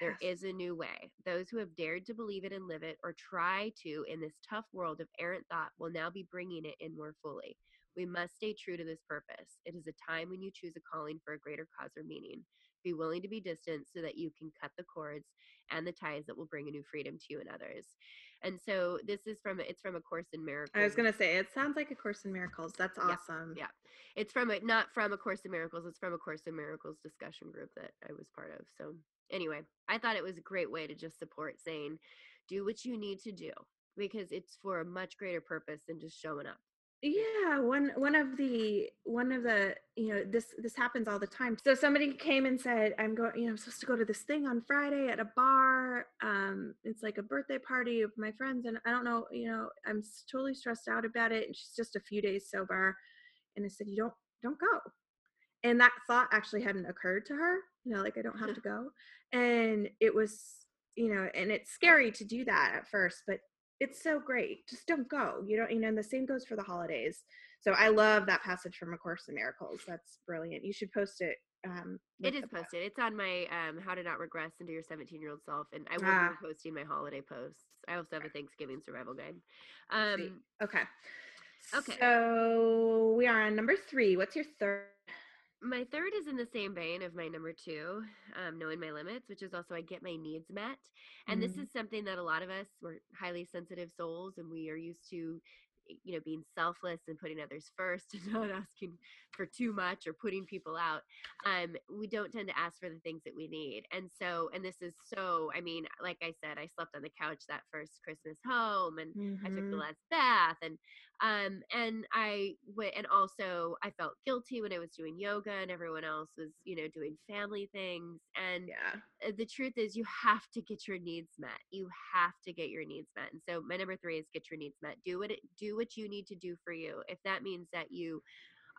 There is a new way. Those who have dared to believe it and live it, or try to in this tough world of errant thought, will now be bringing it in more fully. We must stay true to this purpose. It is a time when you choose a calling for a greater cause or meaning. Be willing to be distant so that you can cut the cords and the ties that will bring a new freedom to you and others. And so this is from it's from a course in miracles. I was gonna say it sounds like a course in miracles. That's Yeah, awesome. yeah. It's from a not from a Course in Miracles. It's from a Course in Miracles discussion group that I was part of. So anyway, I thought it was a great way to just support saying, do what you need to do because it's for a much greater purpose than just showing up. Yeah, one one of the one of the you know this this happens all the time. So somebody came and said, "I'm going, you know, I'm supposed to go to this thing on Friday at a bar. Um, it's like a birthday party of my friends, and I don't know, you know, I'm totally stressed out about it." And she's just a few days sober, and I said, "You don't don't go." And that thought actually hadn't occurred to her, you know, like I don't have to go, and it was, you know, and it's scary to do that at first, but it's so great. Just don't go. You don't, you know, and the same goes for the holidays. So I love that passage from A Course in Miracles. That's brilliant. You should post it Um, It is posted. It's on my um, how to not regress into your 17 year old self, and I will Ah. be posting my holiday posts. I also have a Thanksgiving survival guide. Um, Okay. Okay. So we are on number three. What's your third? My third is in the same vein of my number two, um, knowing my limits, which is also I get my needs met. And this Mm. is something that a lot of us, we're highly sensitive souls, and we are used to, you know, being selfless and putting others first and not asking for too much or putting people out. Um, we don't tend to ask for the things that we need. And so, and this is so, I mean, like I said, I slept on the couch that first Christmas home and I took the Mhm. last bath and um and I went and also I felt guilty when I was doing yoga and everyone else was, you know, doing family things and Yeah. uh, the truth is you have to get your needs met. You have to get your needs met. And so my number 3 is get your needs met. Do what it, do what you need to do for you. If that means that you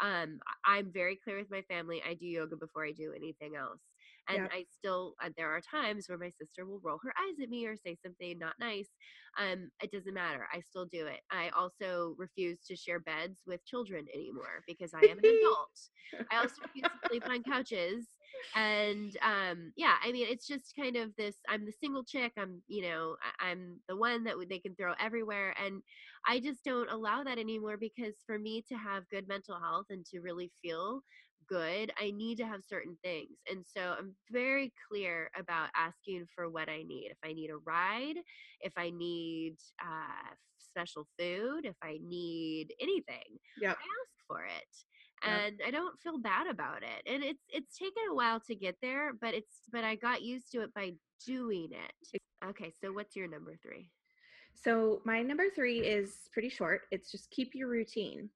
um I'm very clear with my family. I do yoga before I do anything else. And Yep. I still uh, there are times where my sister will roll her eyes at me or say something not nice. Um it doesn't matter. I still do it. I also refuse to share beds with children anymore because I am an adult. I also refuse to sleep on couches. And um, yeah, I mean, it's just kind of this. I'm the single chick. I'm, you know, I- I'm the one that they can throw everywhere, and I just don't allow that anymore because for me to have good mental health and to really feel good, I need to have certain things. And so I'm very clear about asking for what I need. If I need a ride, if I need uh, special food, if I need anything, Yep. I ask for it Yep. and I don't feel bad about it. And it's it's taken a while to get there, but it's but I got used to it by doing it. Okay, so what's your number 3? So my number three is pretty short. It's just keep your routine.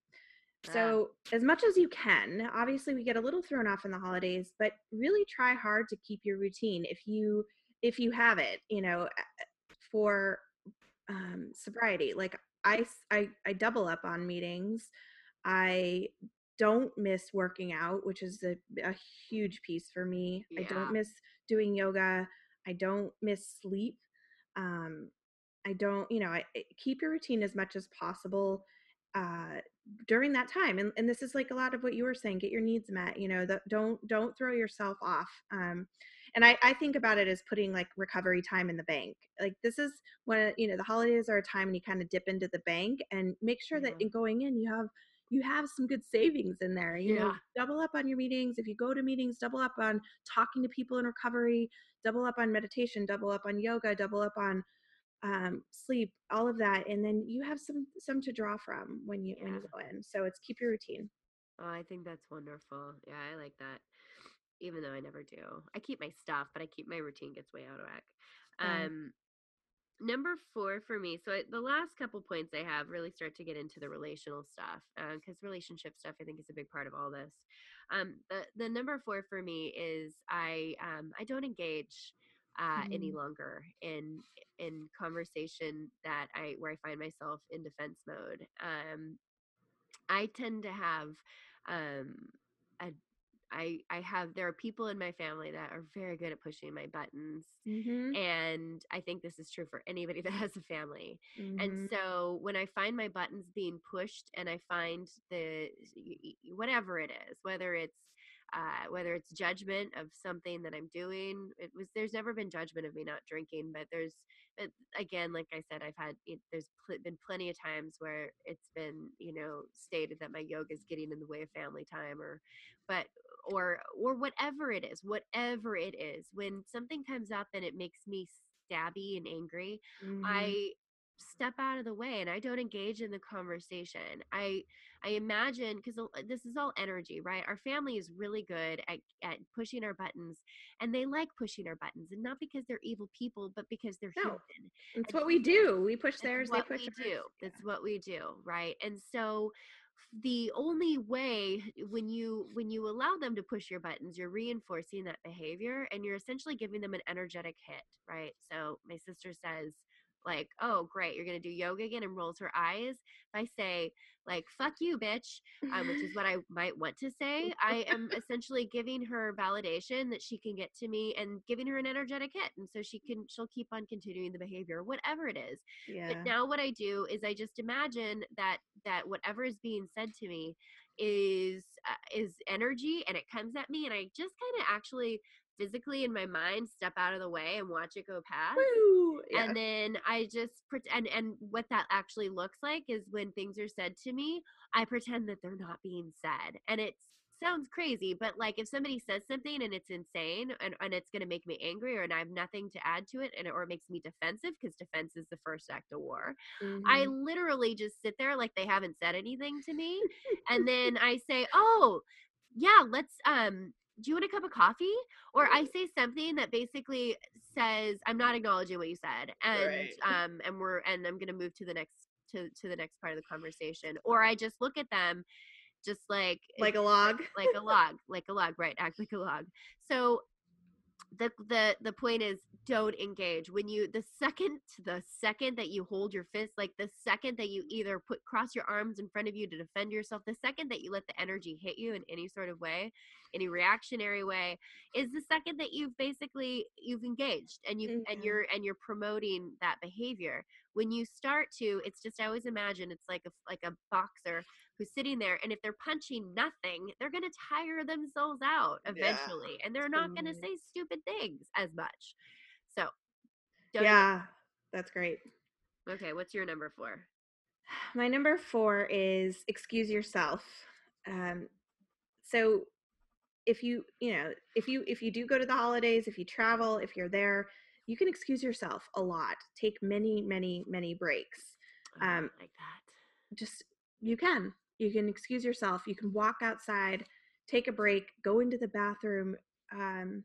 So as much as you can, obviously we get a little thrown off in the holidays, but really try hard to keep your routine. If you if you have it, you know, for um, sobriety, like I I I double up on meetings. I don't miss working out, which is a, a huge piece for me. I don't miss doing yoga. I don't miss sleep. Um, I don't, you know, I, I- keep your routine as much as possible uh, during that time. And, and this is like a lot of what you were saying, get your needs met, you know, that don't, don't throw yourself off. Um, and I, I think about it as putting like recovery time in the bank. Like this is when, you know, the holidays are a time when you kind of dip into the bank and make sure that in going in, you have, you have some good savings in there, you know, Yeah. double up on your meetings. If you go to meetings, double up on talking to people in recovery, double up on meditation, double up on yoga, double up on um, sleep, all of that, and then you have some some to draw from when you when you Yeah. go in. So it's keep your routine. Oh, I think that's wonderful. Yeah, I like that. Even though I never do. I keep my stuff, but I keep my routine gets way out of whack. Yeah. Um number 4 for me. So I, the last couple points I have really start to get into the relational stuff because relationship stuff I think is a big part of all this. Um the the number 4 for me is I um I don't engage uh, any Mm. longer in in conversation that I where I find myself in defense mode. Um, I tend to have um, a I I have there are people in my family that are very good at pushing my buttons, Mm-hmm. and I think this is true for anybody that has a family. Mm-hmm. And so when I find my buttons being pushed, and I find the whatever it is, whether it's uh, whether it's judgment of something that I'm doing, it was there's never been judgment of me not drinking, but there's but again, like I said, I've had it, there's pl- been plenty of times where it's been you know stated that my yoga is getting in the way of family time, or but or or whatever it is, whatever it is, when something comes up and it makes me stabby and angry, Mm-hmm. I step out of the way and I don't engage in the conversation. I I imagine because this is all energy, right? Our family is really good at at pushing our buttons, and they like pushing our buttons, and not because they're evil people, but because they're No, human. it's and what we do. We push theirs, they what push we ours. do. Yeah. That's what we do, right? And so the only way when you when you allow them to push your buttons, you're reinforcing that behavior and you're essentially giving them an energetic hit, right? So my sister says like, oh, great, you're going to do yoga again, and rolls her eyes, if I say, like, fuck you, bitch, um, which is what I might want to say, I am essentially giving her validation that she can get to me and giving her an energetic hit. And so she can, she'll keep on continuing the behavior, whatever it is. yeah. But now what I do is I just imagine that that whatever is being said to me is uh, is energy and it comes at me and I just kind of actually physically in my mind step out of the way and watch it go past. Woo! And then I just pretend, and what that actually looks like is when things are said to me, I pretend that they're not being said. And it sounds crazy, but like if somebody says something and it's insane and, and it's going to make me angry or and I have nothing to add to it and or it makes me defensive because defense is the first act of war. I Mhm. literally just sit there like they haven't said anything to me. and then I say, "Oh, yeah, let's um do you want a cup of coffee?" Or I say something that basically says, "I'm not acknowledging what you said." And Right. um and we're and I'm going to move to the next to to the next part of the conversation. Or I just look at them just like like a log. like a log, like a log, right? Act like a log. So the the the point is don't engage when you the second the second that you hold your fist like the second that you either put cross your arms in front of you to defend yourself the second that you let the energy hit you in any sort of way any reactionary way is the second that you've basically you've engaged and you and Mhm. you're and you're promoting that behavior when you start to it's just i always imagine it's like a like a boxer who's sitting there and if they're punching nothing they're going to tire themselves out Yeah. eventually and they're not going to Mhm. say stupid things as much so. Yeah, that's great. okay what's your number four My number four is excuse yourself. Um, so if you you know if you if you do go to the holidays, if you travel, if you're there, you can excuse yourself a lot. Take many many many breaks. Oh, Um, like that Just you can you can excuse yourself. You can walk outside, take a break, go into the bathroom. Um,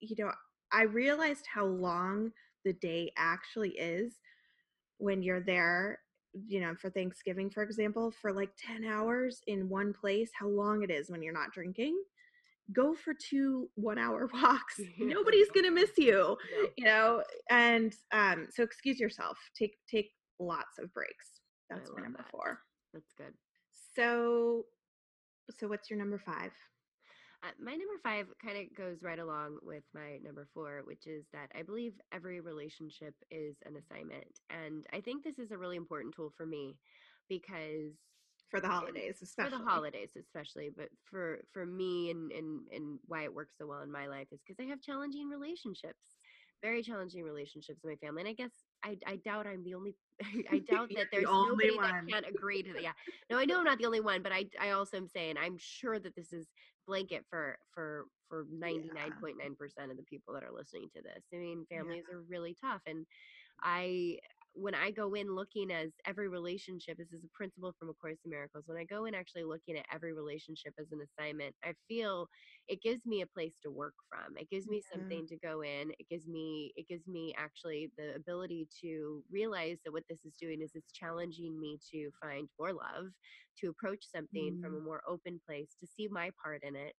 you know, I realized how long the day actually is when you're there, you know, for Thanksgiving, for example, for like 10 hours in one place, how long it is when you're not drinking. Go for two one hour walks. Nobody's going to miss you, you know, and um, so excuse yourself. Take, take lots of breaks. That's my number that. four. that's good So, so what's your number five? Uh, my number five kind of goes right along with my number four, which is that I believe every relationship is an assignment. And I think this is a really important tool for me because For the holidays, especially. for the holidays especially but for for me and and and why it works so well in my life is because i have challenging relationships very challenging relationships in my family and i guess i, I doubt i'm the only i doubt that there's only nobody one. that can't agree to that yeah no i know i'm not the only one but i i also am saying i'm sure that this is blanket for for for 99.9% of the people that are listening to this i mean Yeah. families are really tough and i when I go in looking as every relationship, this is a principle from A Course in Miracles. When I go in actually looking at every relationship as an assignment, I feel it gives me a place to work from. It gives me Yeah. something to go in. It gives me it gives me actually the ability to realize that what this is doing is it's challenging me to find more love, to approach something from a more open place, to see my part in it,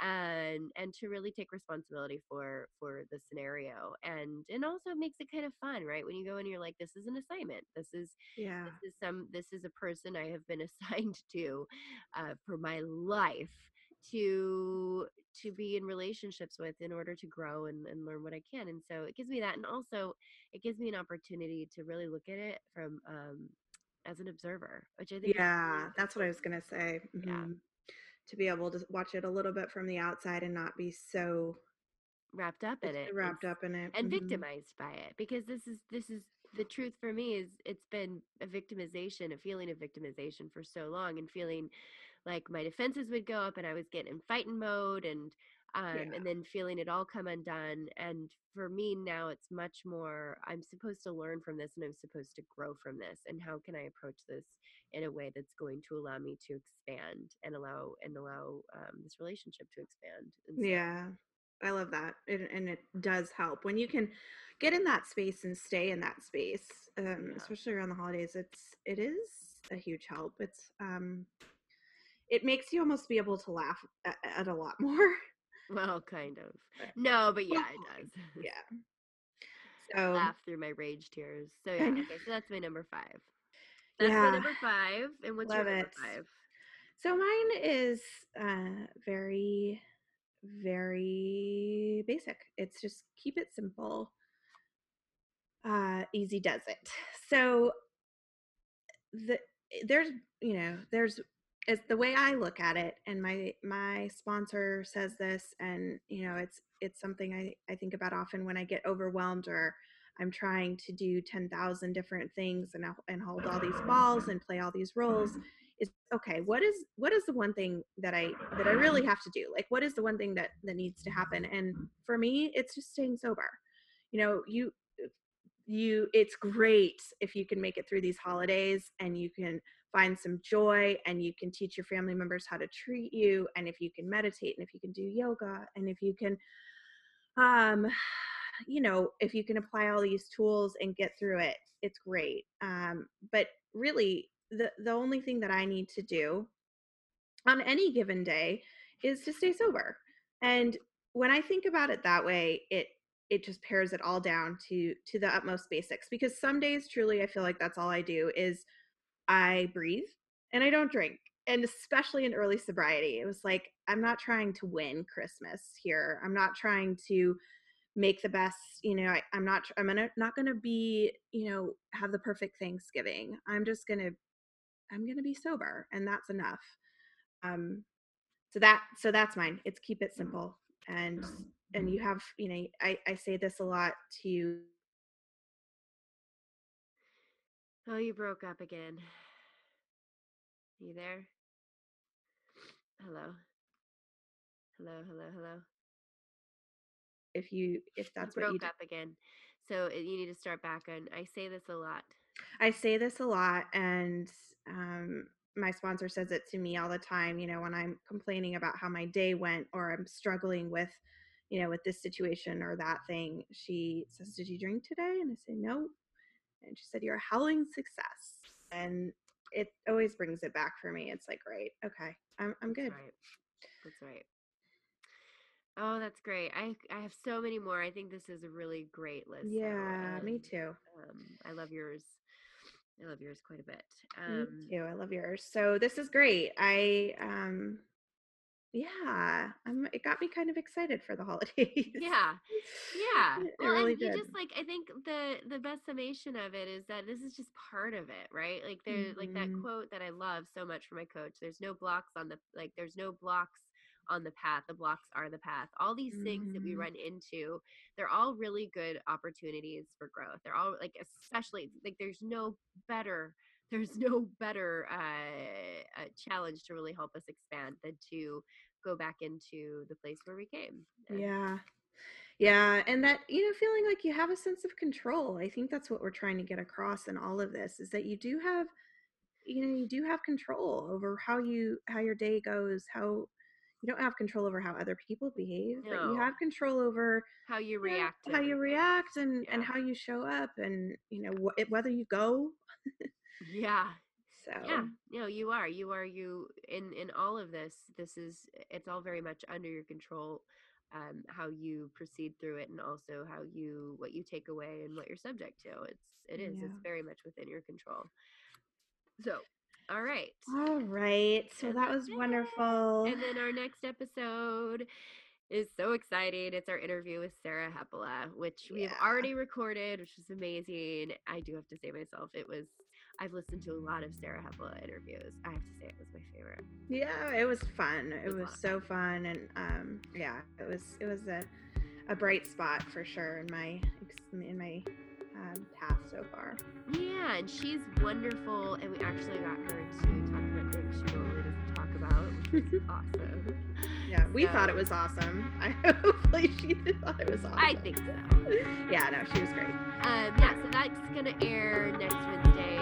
and and to really take responsibility for for the scenario and and also it makes it kind of fun right when you go in you're like this is an assignment this is Yeah. this is some this is a person i have been assigned to uh, for my life to to be in relationships with in order to grow and, and learn what i can and so it gives me that and also it gives me an opportunity to really look at it from um as an observer which i think is really Yeah, that's what I was gonna say. Yeah. mhm. To be able to watch it a little bit from the outside and not be so wrapped up in it wrapped up in it and mhm. victimized by it because this is this is the truth for me is it's been a victimization a feeling of victimization for so long and feeling like my defenses would go up and i was getting in fighting mode and um Yeah. and then feeling it all come undone and for me now it's much more i'm supposed to learn from this and i'm supposed to grow from this and how can i approach this in a way that's going to allow me to expand and allow and allow um, this relationship to expand and so, Yeah, I love that, and, and it does help when you can get in that space and stay in that space, um, Yeah. especially around the holidays. It's it is a huge help. It's um, it makes you almost be able to laugh at, at a lot more. well kind of no but yeah it does yeah. So laugh through my rage tears. So yeah, okay, so that's my number five. That's Yeah. my number five. And what's Love your number it. five? So mine is uh, very, very basic. It's just keep it simple. Uh, easy does it. So the there's you know there's it's the way I look at it, and my my sponsor says this, and you know it's it's something I I think about often when I get overwhelmed or I'm trying to do ten thousand different things and and hold all these balls and play all these roles. Mm-hmm. Is okay. What is what is the one thing that I that I really have to do? Like, what is the one thing that that needs to happen? And for me, it's just staying sober. You know, you you it's great if you can make it through these holidays and you can find some joy and you can teach your family members how to treat you and if you can meditate and if you can do yoga and if you can um you know if you can apply all these tools and get through it it's great. Um but really the the only thing that i need to do on any given day is to stay sober. And when i think about it that way it it just pares it all down to to the utmost basics because some days truly i feel like that's all i do is i breathe and i don't drink and especially in early sobriety it was like i'm not trying to win christmas here i'm not trying to make the best you know I, i'm not i'm gonna, not gonna be you know have the perfect thanksgiving i'm just gonna i'm gonna be sober and that's enough. Um so that so that's mine it's keep it simple and and you have you know i i say this a lot to Oh, you broke up again. You there? Hello. Hello, hello, hello. if you if You that's what you broke do up again. So uh, you need to start back on. I say this a lot. I say this a lot, and um, my sponsor says it to me all the time. You know, when I'm complaining about how my day went, or I'm struggling with, you know, with this situation or that thing, she says, "Did you drink today?" And I say, "No." And she said, "You're a howling success," and it always brings it back for me. It's like, great, okay, I'm I'm That's good. right. That's right. Oh, that's great. I I have so many more. I think this is a really great list. Yeah, me too. Um, I love yours. I love yours quite a bit. Me Um, too. I love yours. So this is great. I um yeah, I'm it got me kind of excited for the holidays. yeah, yeah. Well, really and you did. just like I think the the best summation of it is that this is just part of it, right? Like there's like that Mhm. quote that I love so much from my coach. There's no blocks on the like. There's no blocks on the path. The blocks are the path. All these things that we Mhm. run into, they're all really good opportunities for growth. They're all like especially like there's no better there's no better uh, uh, challenge to really help us expand than to go back into the place where we came. And Yeah. Yeah, and that you know feeling like you have a sense of control. I think that's what we're trying to get across in all of this is that you do have you know you do have control over how you how your day goes, how you don't have control over how other people behave, but you have control over how you you know, react how you react and and how you show up and you know wh- whether you go Yeah. so Yeah. No, you are. You are you in in all of this. This is it's all very much under your control. Um, how you proceed through it, and also how you what you take away and what you're subject to. It's it is. Yeah. It's very much within your control. So, all right. all right so that was wonderful And then our next episode is so exciting. It's our interview with Sarah Hepola, which we have already recorded, which is amazing. I do have to say myself, it was I've listened to a lot of Sarah Hepola interviews. I have to say it was my favorite. yeah it was fun it was so fun and um yeah it was it was a a bright spot for sure in my in my um, path so far Yeah, and she's wonderful. And we actually got her to talk about things she normally doesn't talk about, which is awesome. yeah we thought it was awesome i hopefully she thought it was awesome I think so. yeah no she was great Um, yeah, so that's gonna air next Wednesday.